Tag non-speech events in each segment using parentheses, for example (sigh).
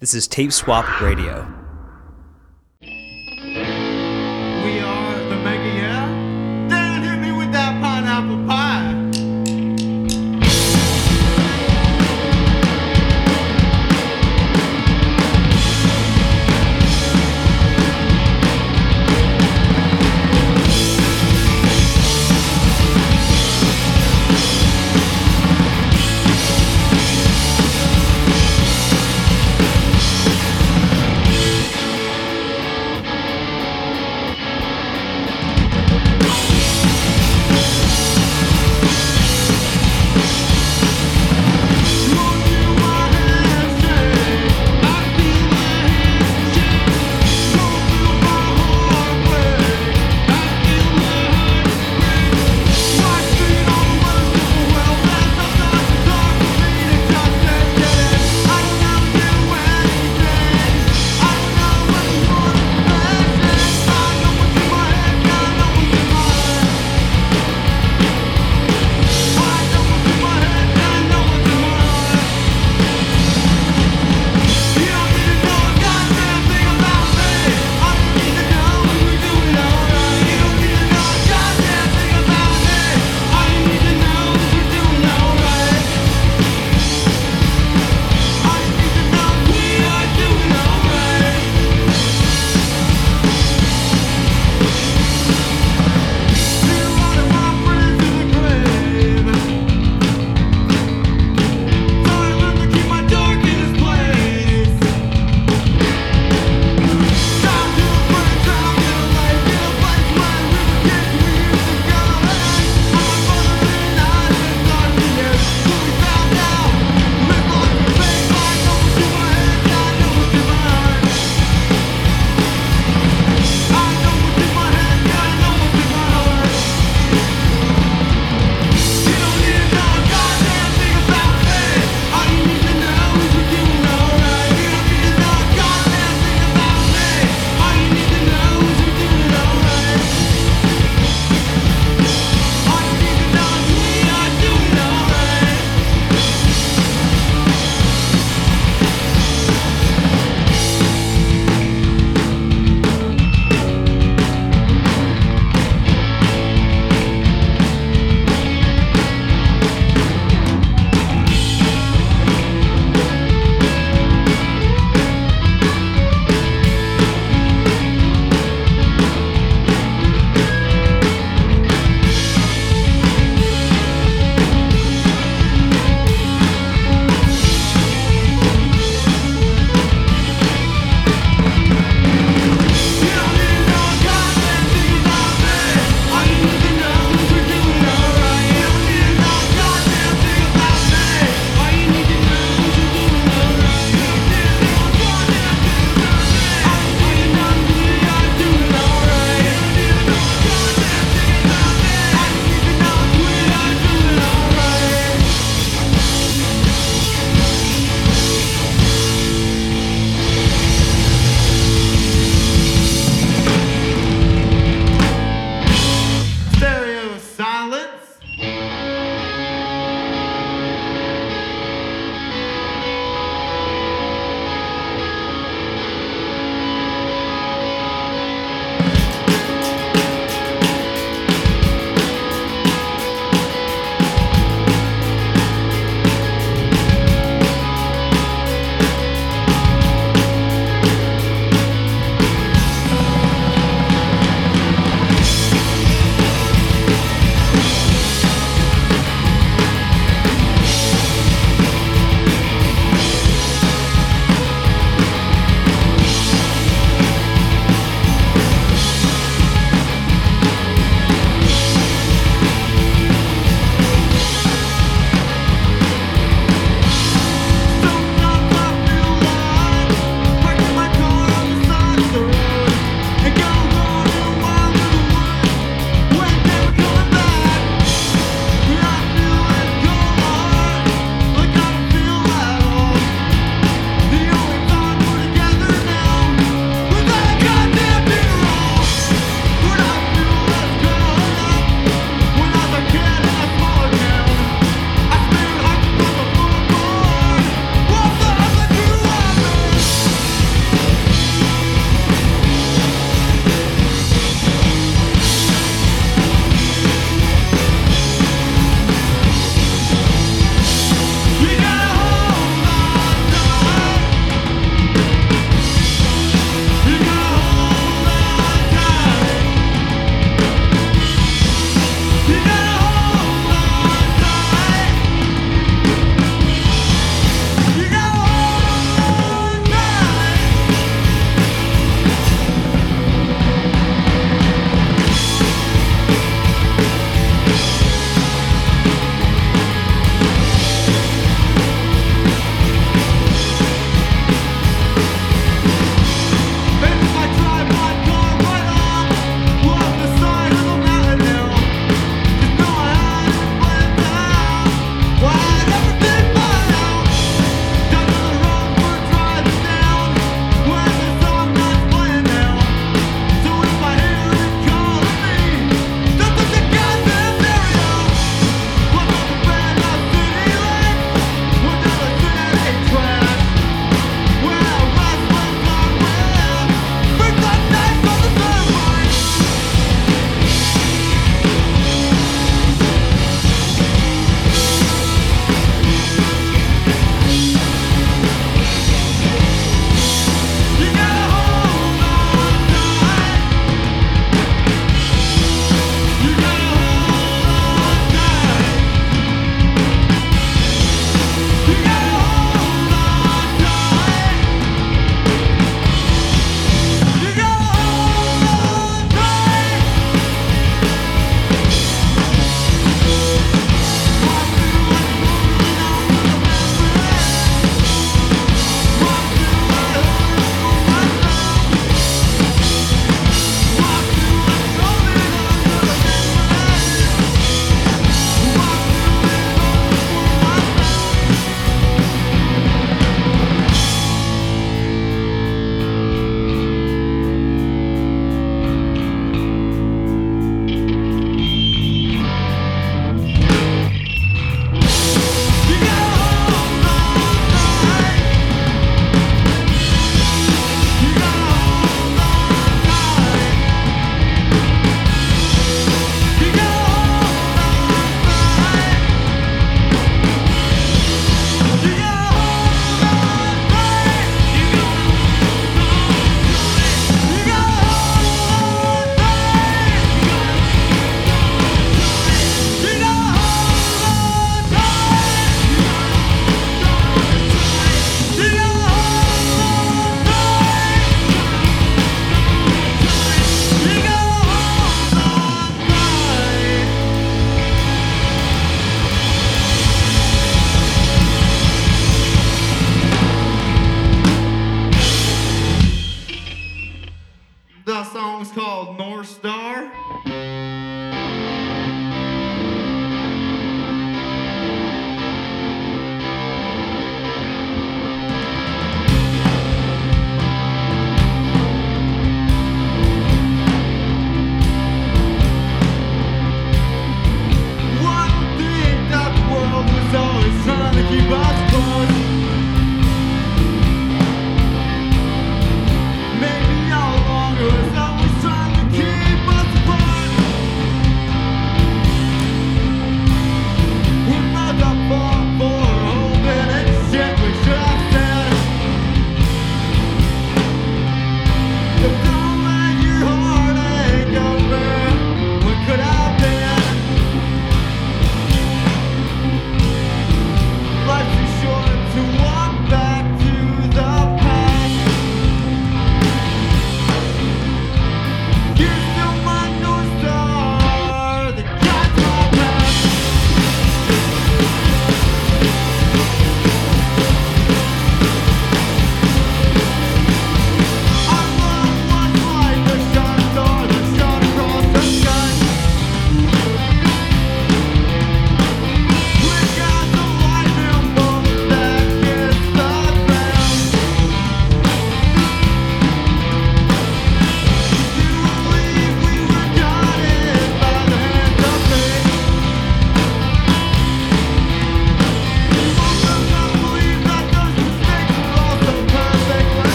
This is Tape Swap Radio.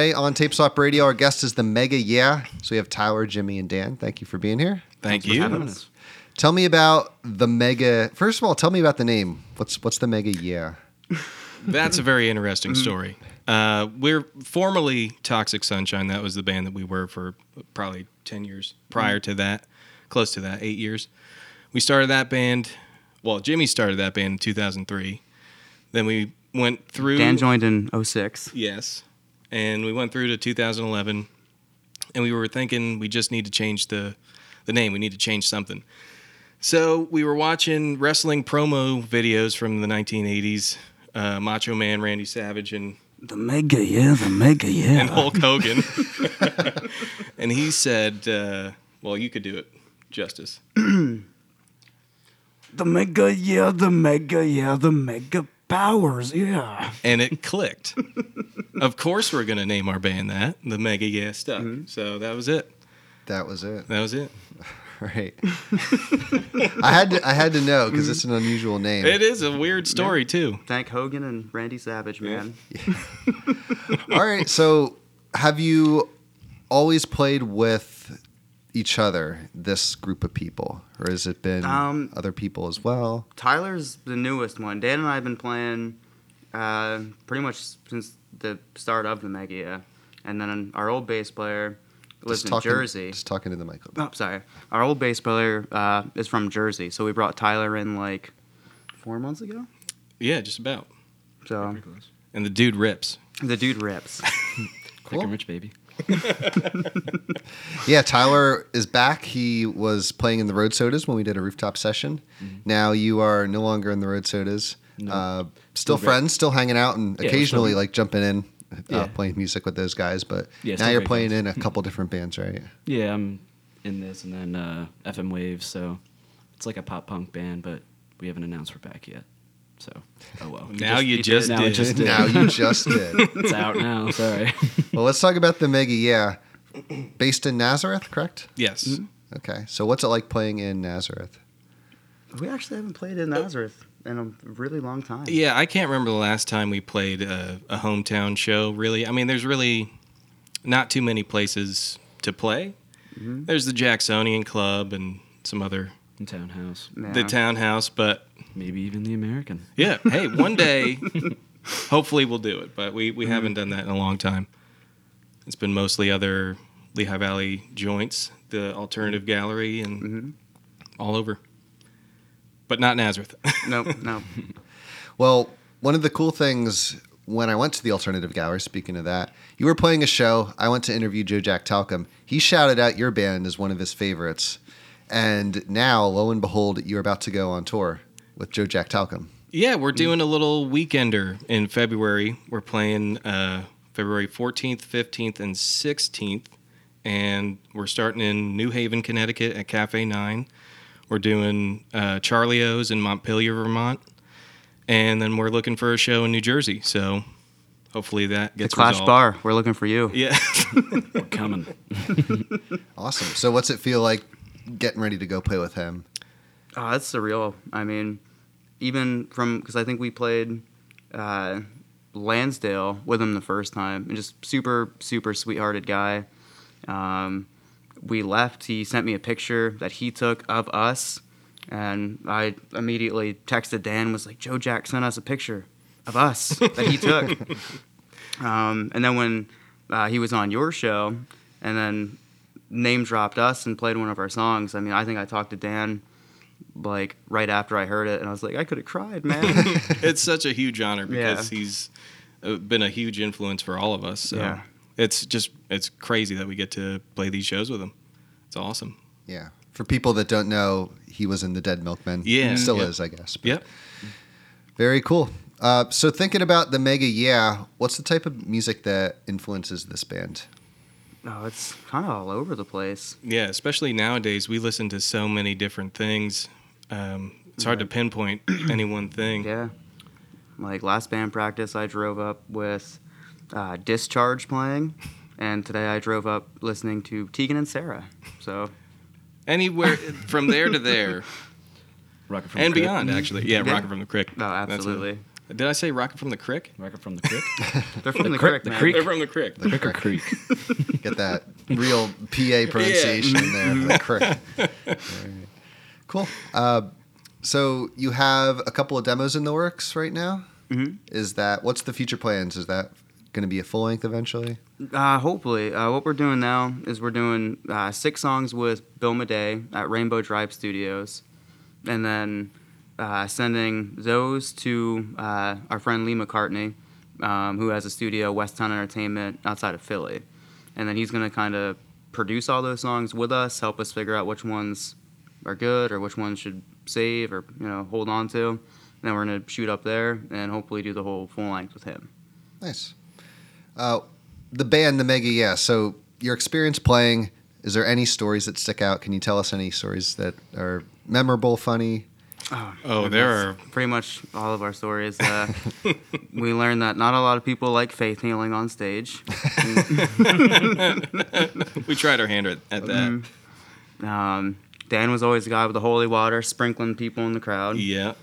Today on Tape Swap Radio, our guest is the Mega Yeah. So we have Tyler, Jimmy, and Dan. Thank you for being here. Thank Thanks for you. having us. Tell me about the Mega. First of all, tell me about the name. What's what's the Mega Yeah? That's a very interesting story. Uh, we're formerly Toxic Sunshine. That was the band that we were for probably 10 years prior to that, close to that, eight years. We started that band. Well, Jimmy started that band in 2003. Then we went through. Dan joined in 06. Yes. And we went through to 2011, and we were thinking we just need to change the, the name. We need to change something. So we were watching wrestling promo videos from the 1980s. Uh, Macho Man, Randy Savage, and, The mega, yeah, the mega, yeah. and Hulk Hogan. (laughs) and he said, uh, well, you could do it, Justice. (clears throat) The mega, yeah, the mega, yeah, the mega powers, yeah. And it clicked. (laughs) (laughs) of course, we're going to name our band that, the Mega Yeah Stuff. So that was it. That was it. That was it. (laughs) Right. (laughs) I had to I had to know because it's an unusual name. It is a weird story, too. Thank Hogan and Randy Savage, man. All right. So have you always played with each other, this group of people, or has it been Um, other people as well? Tyler's the newest one. Dan and I have been playing uh, pretty much since the start of the mega, yeah. And then our old bass player lives Just in talking, Jersey. Just talking to the mic. Oh, sorry. Our old bass player uh, is from Jersey, so we brought Tyler in like four months ago. Yeah, just about. So And the dude rips. the dude rips. Cool. (laughs) Thick and rich, baby. (laughs) Yeah, Tyler is back. He was playing in the Road Sodas when we did a rooftop session. Now you are no longer in the Road Sodas. Mm-hmm. No. Uh, still Still great. friends, still hanging out, and Yeah, occasionally still- like jumping in, uh, Yeah. playing music with those guys. But Yeah, now you're playing guys. in a couple different bands, right? Yeah, I'm in this and then uh, FM Waves, so it's like a pop punk band, but we haven't announced we're back yet. So, oh well. (laughs) Now just- you you just did. Now did. just (laughs) did. now you just (laughs) did. it's out now. Sorry. Well, let's talk about the Mega. Yeah, based in Nazareth, correct? Yes. Okay. So what's it like playing in Nazareth? We actually haven't played in Nazareth in a really long time. Yeah, I can't remember the last time we played a, a hometown show, really. I mean, there's really not too many places to play. Mhm. There's the Jacksonian Club and some other, In Townhouse. Yeah. the Townhouse, but Maybe even the American. yeah, hey, one day, (laughs) hopefully we'll do it, but we, we haven't done that in a long time. It's been mostly other Lehigh Valley joints, the alternative gallery, and Mhm. all over. But not Nazareth. (laughs) no, no. Well, one of the cool things when I went to the alternative gallery, speaking of that, you were playing a show. I went to interview Joe Jack Talcum. He shouted out your band as one of his favorites. And now, lo and behold, you're about to go on tour with Joe Jack Talcum. Yeah, we're doing a little weekender in February. We're playing uh, February 14th, 15th, and 16th. And we're starting in New Haven, Connecticut at Cafe 9. We're doing uh, Charlie O's in Montpelier, Vermont. And then we're looking for a show in New Jersey. So hopefully that gets The gets Clash resolved. Bar, we're looking for you. Yeah. (laughs) We're coming. (laughs) Awesome. So, what's it feel like getting ready to go play with him? Oh, that's surreal. I mean, even from because I think we played uh, Lansdale with him the first time, and just super, super sweethearted guy. Um, we left. He sent me a picture that he took of us, and I immediately texted Dan. Was like, Joe Jack sent us a picture of us that he took. (laughs) um, and then when uh, he was on your show, and then name dropped us and played one of our songs. I mean, I think I talked to Dan like right after I heard it, and I was like, I could have cried, man. (laughs) it's such a huge honor because Yeah. he's uh, been a huge influence for all of us. So Yeah. It's just it's crazy that we get to play these shows with him. It's awesome. Yeah. For people that don't know, he was in the Dead Milkmen. Yeah. Still Yep. is, I guess. But Yep. Very cool. Uh, so, thinking about the Mega Yeah, what's the type of music that influences this band? oh, it's kind of all over the place. Yeah, especially nowadays, we listen to so many different things. Um, it's hard to pinpoint any one thing. Yeah. Like last band practice, I drove up with uh, Discharge playing, and today I drove up listening to Tegan and Sara. So Anywhere from there to there Rocket from and the Crypt. beyond, actually. Yeah, Yeah. Rocket from the Crick. no, That's a- absolutely. Did I say Rocket from the Crick? Rocket from the Crick. (laughs) They're from the, crick- crick, the creek. They're from the Crick. Crick or Creek? (laughs) Get that real PA pronunciation in there. The crick. (laughs) Alright. Cool. Uh, so you have a couple of demos in the works right now. Mhm. Is that what's the future plans? Is that going to be a full length eventually? Uh, hopefully, uh, what we're doing now is we're doing uh, six songs with Bill Madey at Rainbow Drive Studios, and then uh, sending those to uh, our friend Lee McCartney, um, who has a studio, West Town Entertainment, outside of Philly, and then he's gonna kind of produce all those songs with us, help us figure out which ones are good or which ones should save or you know hold on to. And then we're gonna shoot up there and hopefully do the whole full length with him. Nice. Uh, the band, the Mega Yeah. So your experience playing. Is there any stories that stick out? Can you tell us any stories that are memorable, funny? Oh, there are. pretty much all of our stories. Uh, (laughs) we learned that not a lot of people like faith healing on stage. (laughs) We tried our hand at, at that. Um, Dan was always the guy with the holy water, sprinkling people in the crowd. Yeah.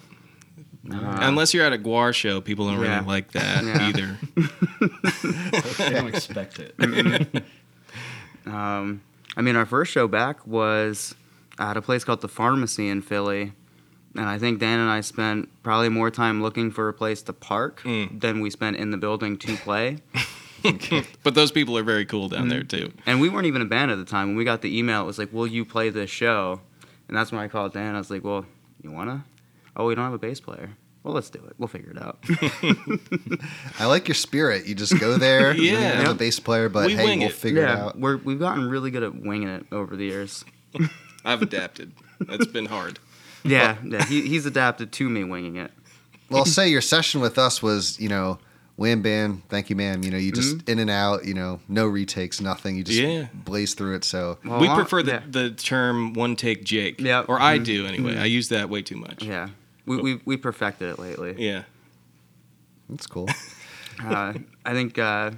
Uh, Unless you're at a GWAR show, people don't Yeah. really like that Yeah. either. (laughs) they don't expect it. Um, I mean, our first show back was at a place called the Pharmacy in Philly. And I think Dan and I spent probably more time looking for a place to park Mm. than we spent in the building to play. (laughs) But those people are very cool down there Mm-hmm. too. And we weren't even a band at the time. When we got the email, it was like, "Will you play this show?" And that's when I called Dan. I was like, "Well, you wanna? Oh, we don't have a bass player. Well, let's do it. We'll figure it out." (laughs) I like your spirit. You just go there. (laughs) you don't Yeah. even have a bass player, but We hey, wing we'll it. figure it yeah, out. we're we've gotten really good at winging it over the years. (laughs) I've adapted. That's been hard. Yeah, yeah. He, he's adapted to me winging it. Well, I'll say your session with us was, you know, wham bam, thank you, ma'am. You know, you just Mm-hmm. in and out. You know, no retakes, nothing. You just Yeah. blaze through it. So Well, we along- prefer the, yeah. the term one take Jake. Yeah. Or I do anyway. I use that way too much. Yeah, we we we perfected it lately. Yeah. that's cool. (laughs) uh, I think uh,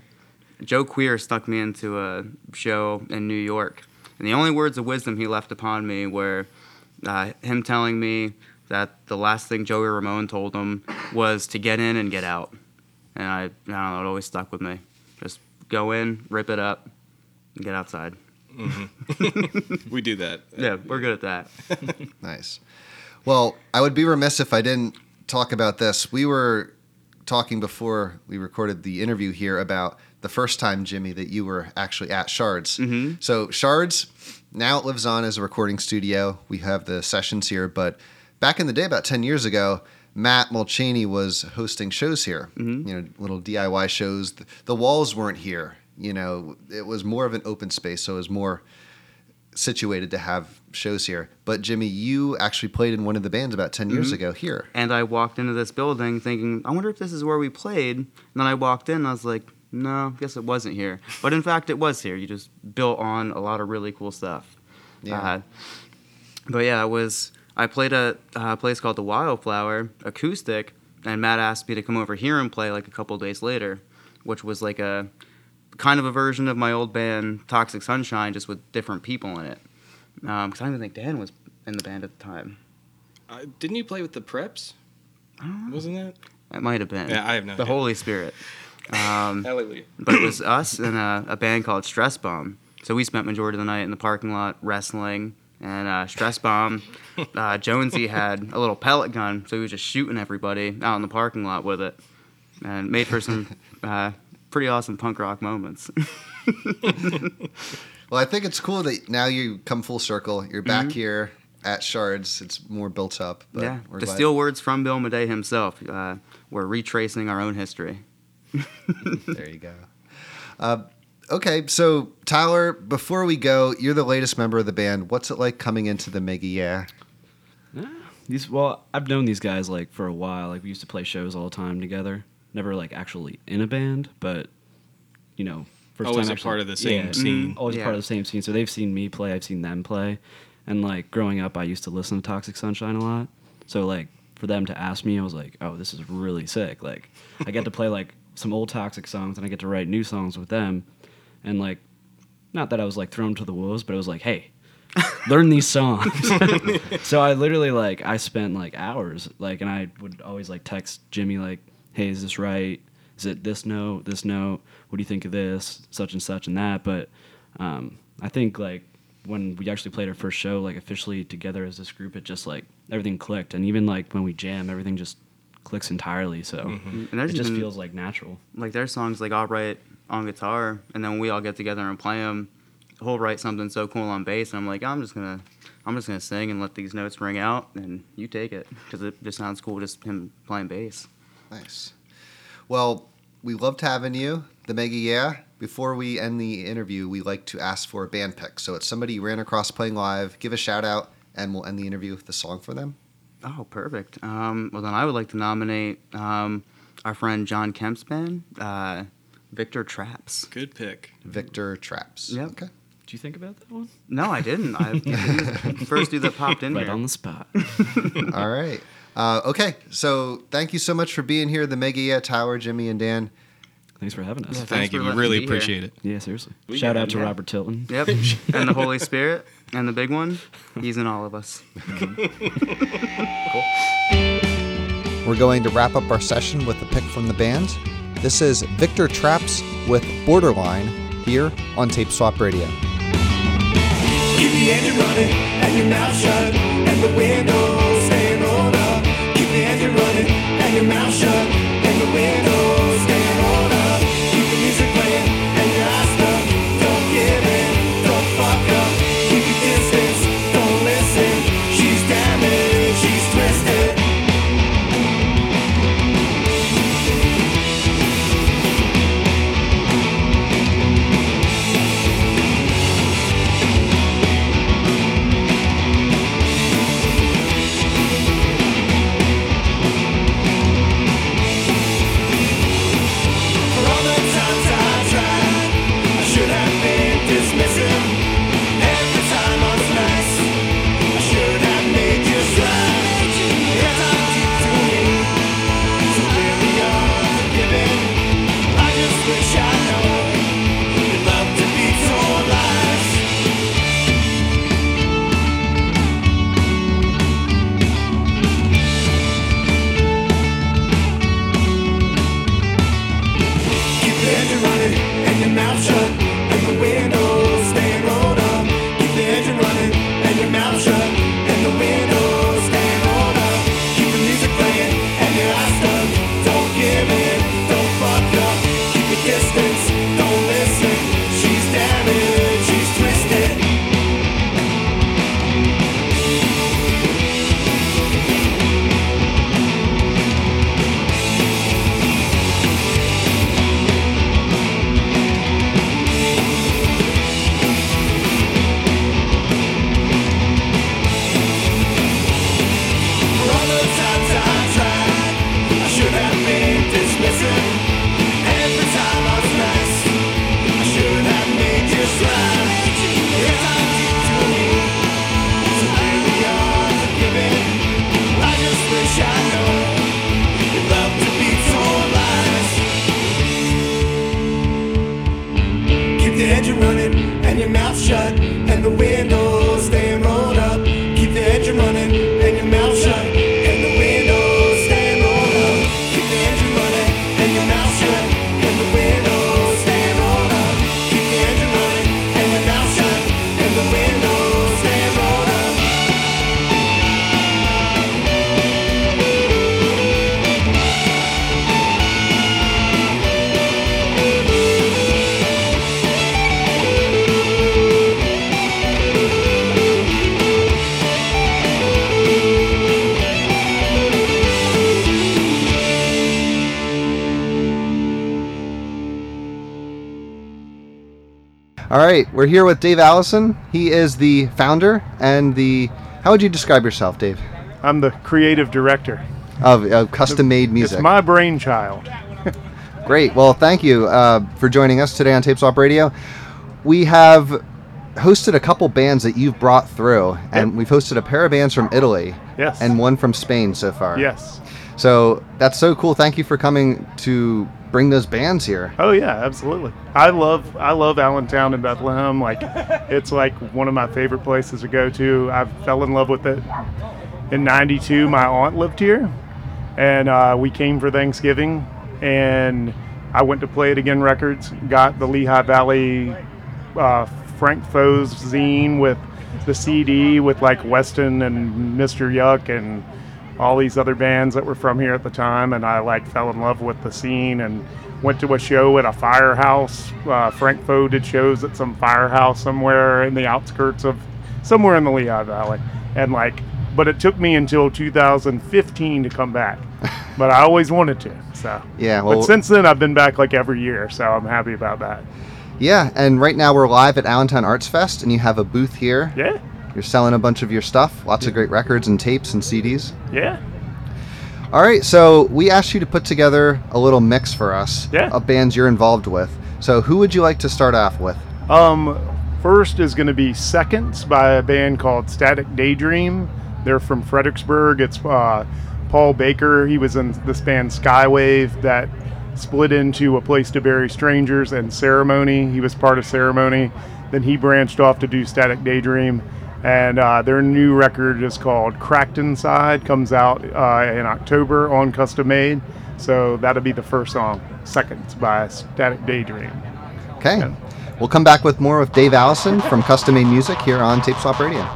Joe Queer stuck me into a show in New York, and the only words of wisdom he left upon me were uh, him telling me that the last thing Joey Ramone told him was to get in and get out, and I, I don't know, it always stuck with me. Just go in, rip it up, and get outside. (laughs) We do that. Yeah, we're good at that. (laughs) Nice. Well, I would be remiss if I didn't talk about this. We were talking before we recorded the interview here about the first time, Jimmy, that you were actually at Shards. Mhm. So Shards now it lives on as a recording studio. We have the sessions here, but back in the day, about ten years ago, Matt Mulchaney was hosting shows here. Mhm. You know, little DIY shows. The, the walls weren't here. You know, it was more of an open space, so it was more situated to have shows here. But Jimmy, you actually played in one of the bands about 10 years Mhm. ago here. And I walked into this building thinking, I wonder if this is where we played. And then I walked in and I was like, no, guess it wasn't here. But in fact, it was here. You just built on a lot of really cool stuff. Yeah. Uh, but yeah, it was. I played at a place called the Wildflower acoustic, and Matt asked me to come over here and play like a couple days later, which was like a kind of a version of my old band Toxic Sunshine, just with different people in it. Because I don't even think Dan was in the band at the time. Uh, didn't you play with the Preps? Wasn't that? It might have been. Yeah, I have no The idea. Holy Spirit. Um, (laughs) Hallelujah. but it was us and a, a band called Stress Bomb. So we spent majority of the night in the parking lot wrestling. And uh, Stress Bomb, (laughs) uh, Jonesy had a little pellet gun, so he was just shooting everybody out in the parking lot with it, and made for some (laughs) uh, pretty awesome punk rock moments. (laughs) Well, I think it's cool that now you come full circle. You're back here at Shards. It's more built up. But yeah, we're to glad- steal words from Bill Madey himself, uh, we're retracing our own history. (laughs) there you go. Uh, okay, so Tyler, before we go, you're the latest member of the band. What's it like coming into the Mega Yeah? These well, I've known these guys like for a while. Like we used to play shows all the time together. Never like actually in a band, but you know, first Always time a actually- part of the same yeah, scene. Always Yeah. part of the same scene. So they've seen me play. I've seen them play, and like growing up, I used to listen to Toxic Sunshine a lot. So like for them to ask me, I was like, oh, this is really sick. Like I get to play like some old Toxic songs, and I get to write new songs with them, and like not that I was like thrown to the wolves, but it was like, hey, (laughs) learn these songs. (laughs) so I literally like I spent like hours like, and I would always like text Jimmy like, hey, is this right? Is it this note, this note? What do you think of this, such and such and that? But um, I think like when we actually played our first show, like officially together as this group, it just like everything clicked, and even like when we jam, everything just clicks entirely. So And it just feels like natural. like their songs like I'll write on guitar, and then we all get together and play them. He'll write something so cool on bass, and I'm like, I'm just gonna, I'm just gonna sing and let these notes ring out, and you take it because it just sounds cool, just him playing bass. Nice. Well, we loved having you, the Mega Yeah. Before we end the interview, we like to ask for a band pick. So it's somebody you ran across playing live. Give a shout out, and we'll end the interview with the song for them. Oh, perfect. Um, well, then I would like to nominate um, our friend John Kemp's band, uh, Victor Traps. Good pick. Victor Traps. Yep. Okay. Did you think about that one? No, I didn't. I (laughs) he was the first dude that popped in Right here. on the spot. (laughs) All right. Uh, okay. So thank you so much for being here, the Mega Tower, Jimmy and Dan. Thanks for having us. Yeah, Yeah, Thank you. We really be here. appreciate it. Yeah, seriously. Shout out to yeah. Robert Tilton. Yep. (laughs) and the Holy Spirit and the big one, he's in all of us. Cool. (laughs) We're going to wrap up our session with a pick from the band. This is Victor Traps with Borderline here on Tape Swap Radio. Keep the engine running and your mouth shut and the windows mouth shut and the windows right, we're here with Dave Allison. He is the founder and the. How would you describe yourself, Dave? I'm the creative director. Of, of custom made music. It's my brainchild. (laughs) Great. Well, thank you uh, for joining us today on Tape Swap Radio. We have hosted a couple bands that you've brought through, and Yep. we've hosted a pair of bands from Italy Yes. and one from Spain so far. Yes. So that's so cool. Thank you for coming to bring those bands here. Oh yeah, absolutely. I love I love Allentown and Bethlehem. Like (laughs) it's like one of my favorite places to go to. I fell in love with it in '92. My aunt lived here, and uh, we came for Thanksgiving, and I went to Play It Again Records, got the Lehigh Valley uh, Frank Foes zine with the CD with like Weston and Mr. Yuck and all these other bands that were from here at the time, and I like fell in love with the scene and went to a show at a firehouse. Uh, Frank Foe did shows at some firehouse somewhere in the outskirts of somewhere in the Lehigh Valley, and like, but it took me until 2015 to come back. (laughs) but I always wanted to, so Yeah, well- but since then I've been back like every year, so I'm happy about that. Yeah, and right now we're live at Allentown Arts Fest, and you have a booth here. Yeah, You're selling a bunch of your stuff, lots of great records and tapes and CDs. yeah. All right, so we asked you to put together a little mix for us Yeah. of bands you're involved with. So who would you like to start off with? Um, first is going to be Seconds by a band called Static Daydream. They're from Fredericksburg. It's uh, Paul Baker. He was in this band Skywave that split into A Place to Bury Strangers and Ceremony. He was part of Ceremony. Then he branched off to do Static Daydream. And uh, their new record is called Cracked Inside, comes out uh, in October on Custom Made. So that'll be the first song, Seconds by Static Daydream. Okay. Yeah. We'll come back with more with Dave Allison from Custom Made Music here on Tape Swap Radio.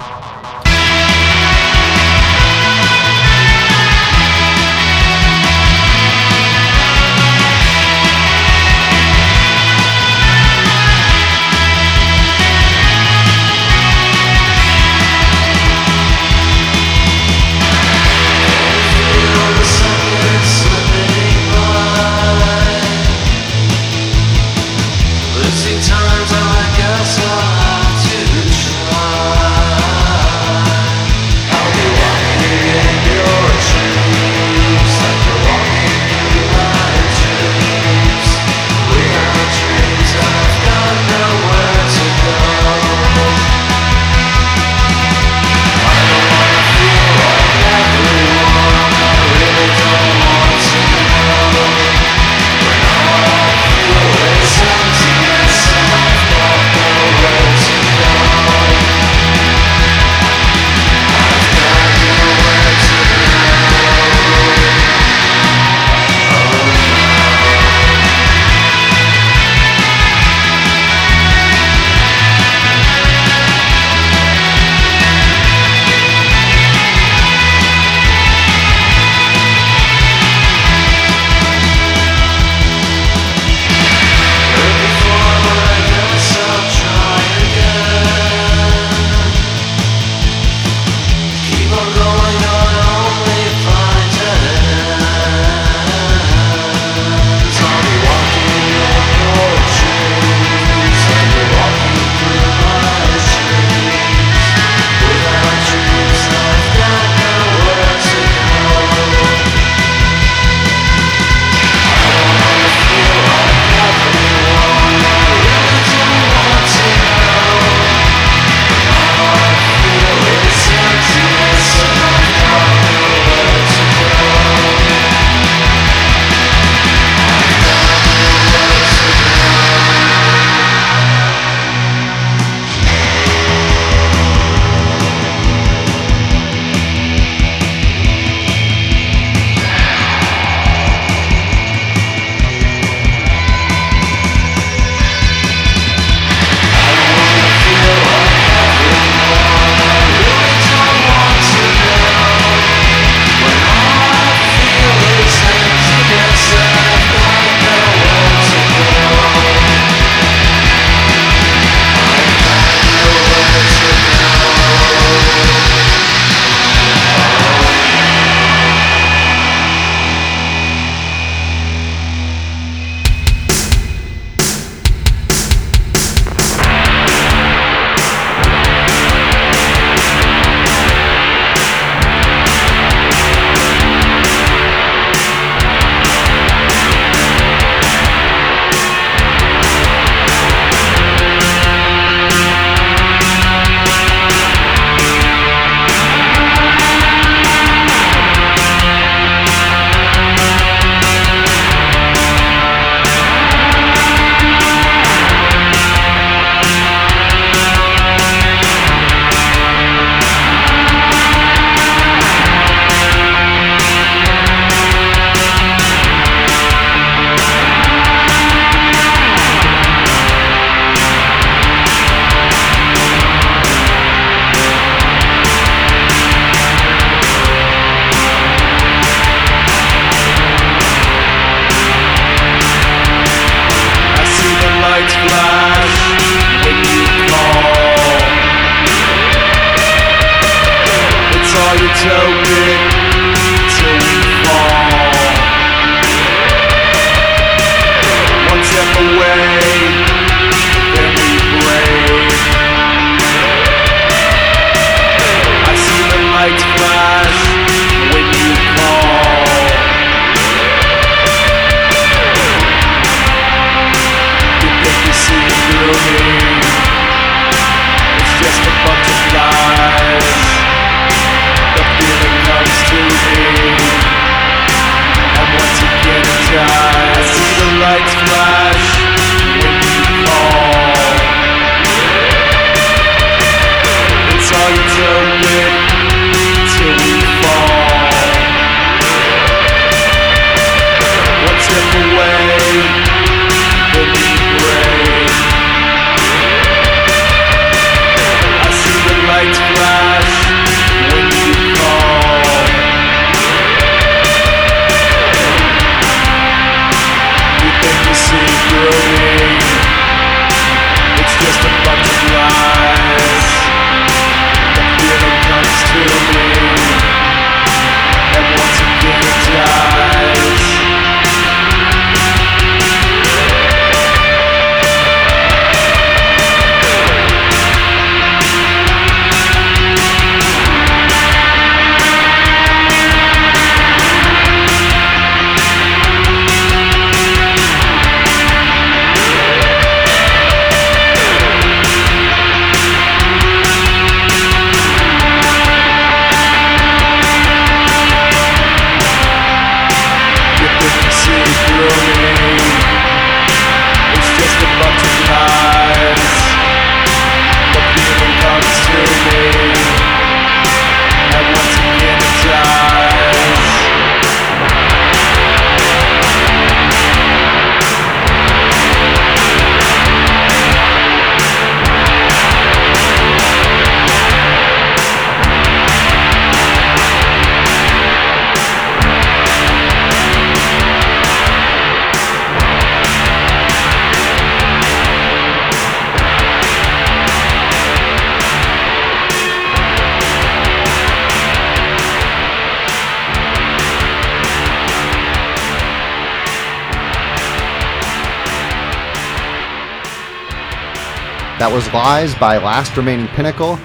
That was Lies by Last Remaining Pinnacle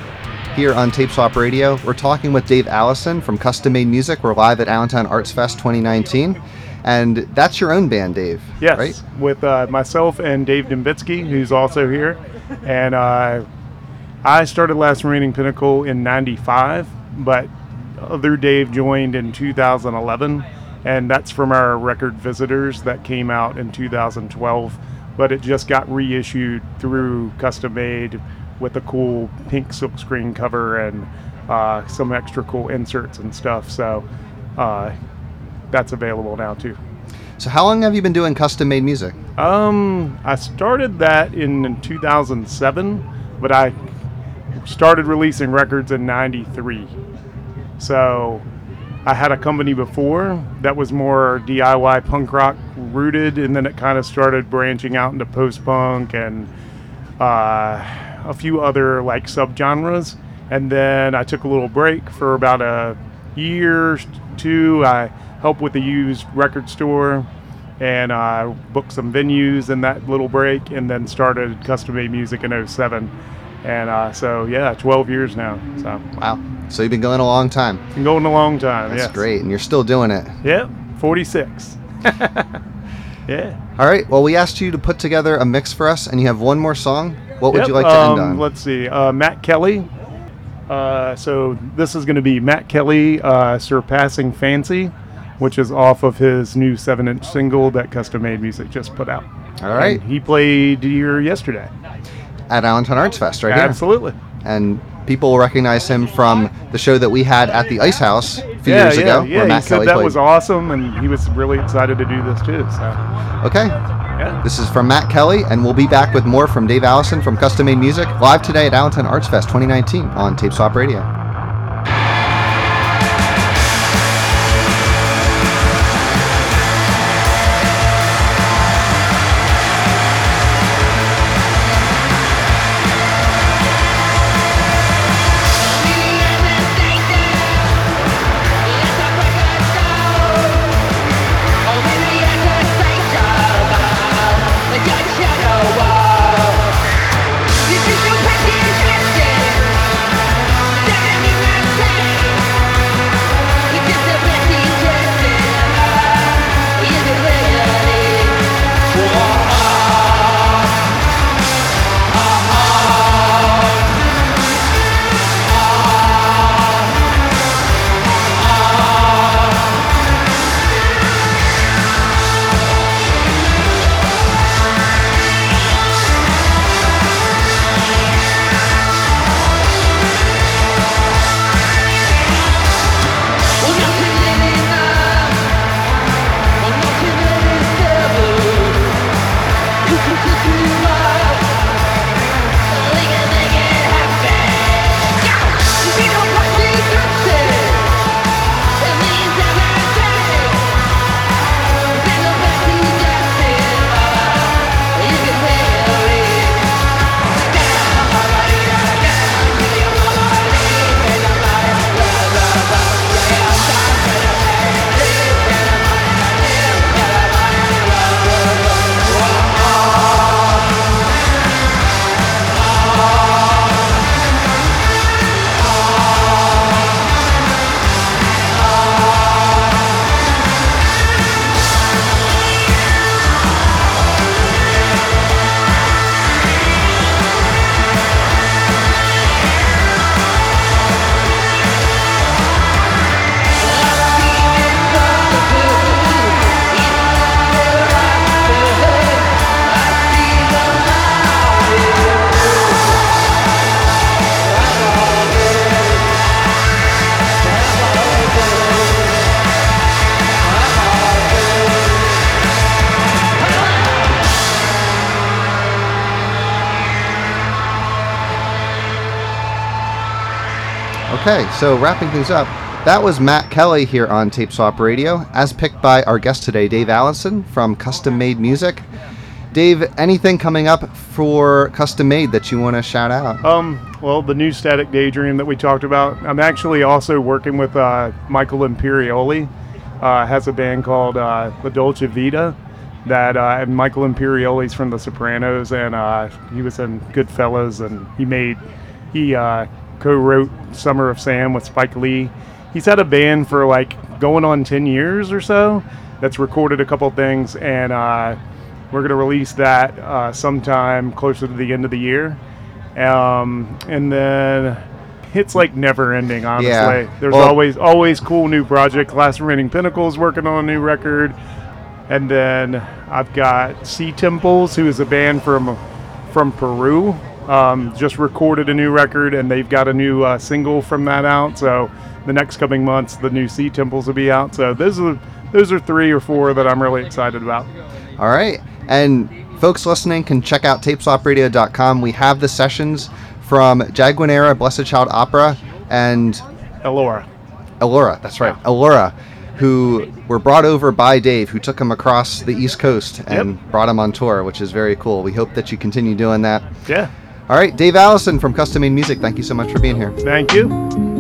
here on Tape Swap Radio. We're talking with Dave Allison from Custom Made Music. We're live at Allentown Arts Fest 2019. And that's your own band, Dave. Yes, Right? with uh, myself and Dave Dembitsky, who's also here. And uh, I started Last Remaining Pinnacle in 95, but other Dave joined in 2011. And that's from our record Visitors that came out in 2012. But it just got reissued through Custom Made with a cool pink silkscreen cover and uh, some extra cool inserts and stuff. So uh, that's available now too. So, how long have you been doing custom made music? Um, I started that in 2007, but I started releasing records in 93. So I had a company before that was more DIY punk rock rooted, and then it kind of started branching out into post punk and uh, a few other like subgenres. And then I took a little break for about a year, or two. I helped with the used record store and uh, booked some venues in that little break, and then started custom made music in 07. And uh, so, yeah, 12 years now. So, Wow. So, you've been going a long time. been going a long time. That's yes. great. And you're still doing it. Yep, 46. (laughs) yeah. All right. Well, we asked you to put together a mix for us, and you have one more song. What would Yep, you like to um, end on? Let's see. Uh, Matt Kelly. Uh, so this is going to be Matt Kelly, uh, "Surpassing Fancy," which is off of his new seven-inch single that Custom Made Music just put out. All right. And he played here yesterday. At Allentown Arts Fest, right here. Absolutely. And people will recognize him from the show that we had at the Ice House a few yeah, years yeah, ago, yeah. he said that played. was awesome, and he was really excited to do this too. So, okay. yeah. This is from Matt Kelly, and we'll be back with more from Dave Allison from Custom Made Music live today at Allentown Arts Fest 2019 on Tape Swap Radio. Okay, so wrapping things up, that was Matt Kelly here on Tape Swap Radio, as picked by our guest today, Dave Allison from Custom Made Music. Dave, anything coming up for Custom Made that you want to shout out? Um, well, the new Static Daydream that we talked about. I'm actually also working with uh, Michael Imperioli. Uh, has a band called uh, La Dolce Vita. that uh, and Michael Imperioli's from The Sopranos, and uh, he was in Goodfellas, and he made he uh, co-wrote Summer of Sam with Spike Lee. He's had a band for like going on ten years or so. That's recorded a couple things, and uh, we're gonna release that uh, sometime closer to the end of the year. Um, and then it's like never ending, honestly. Yeah. There's Well- always always cool new projects. Last Remaining Pinnacles working on a new record. And then I've got Sea Temples, who is a band from from Peru. Um, just recorded a new record, and they've got a new uh, single from that out. So the next coming months, the new Sea Temples will be out. So those are those are three or four that I'm really excited about. All right. And folks listening can check out tapeswapradio.com. We have the sessions from Jaguanera, Blessed Child Opera, and Elora. Elora. That's right. Elora, who were brought over by Dave, who took him across the East Coast and brought him on tour, which is very cool. We hope that you continue doing that. Yeah. All right. Dave Allison from Custom Made Music, thank you so much for being here. Thank you.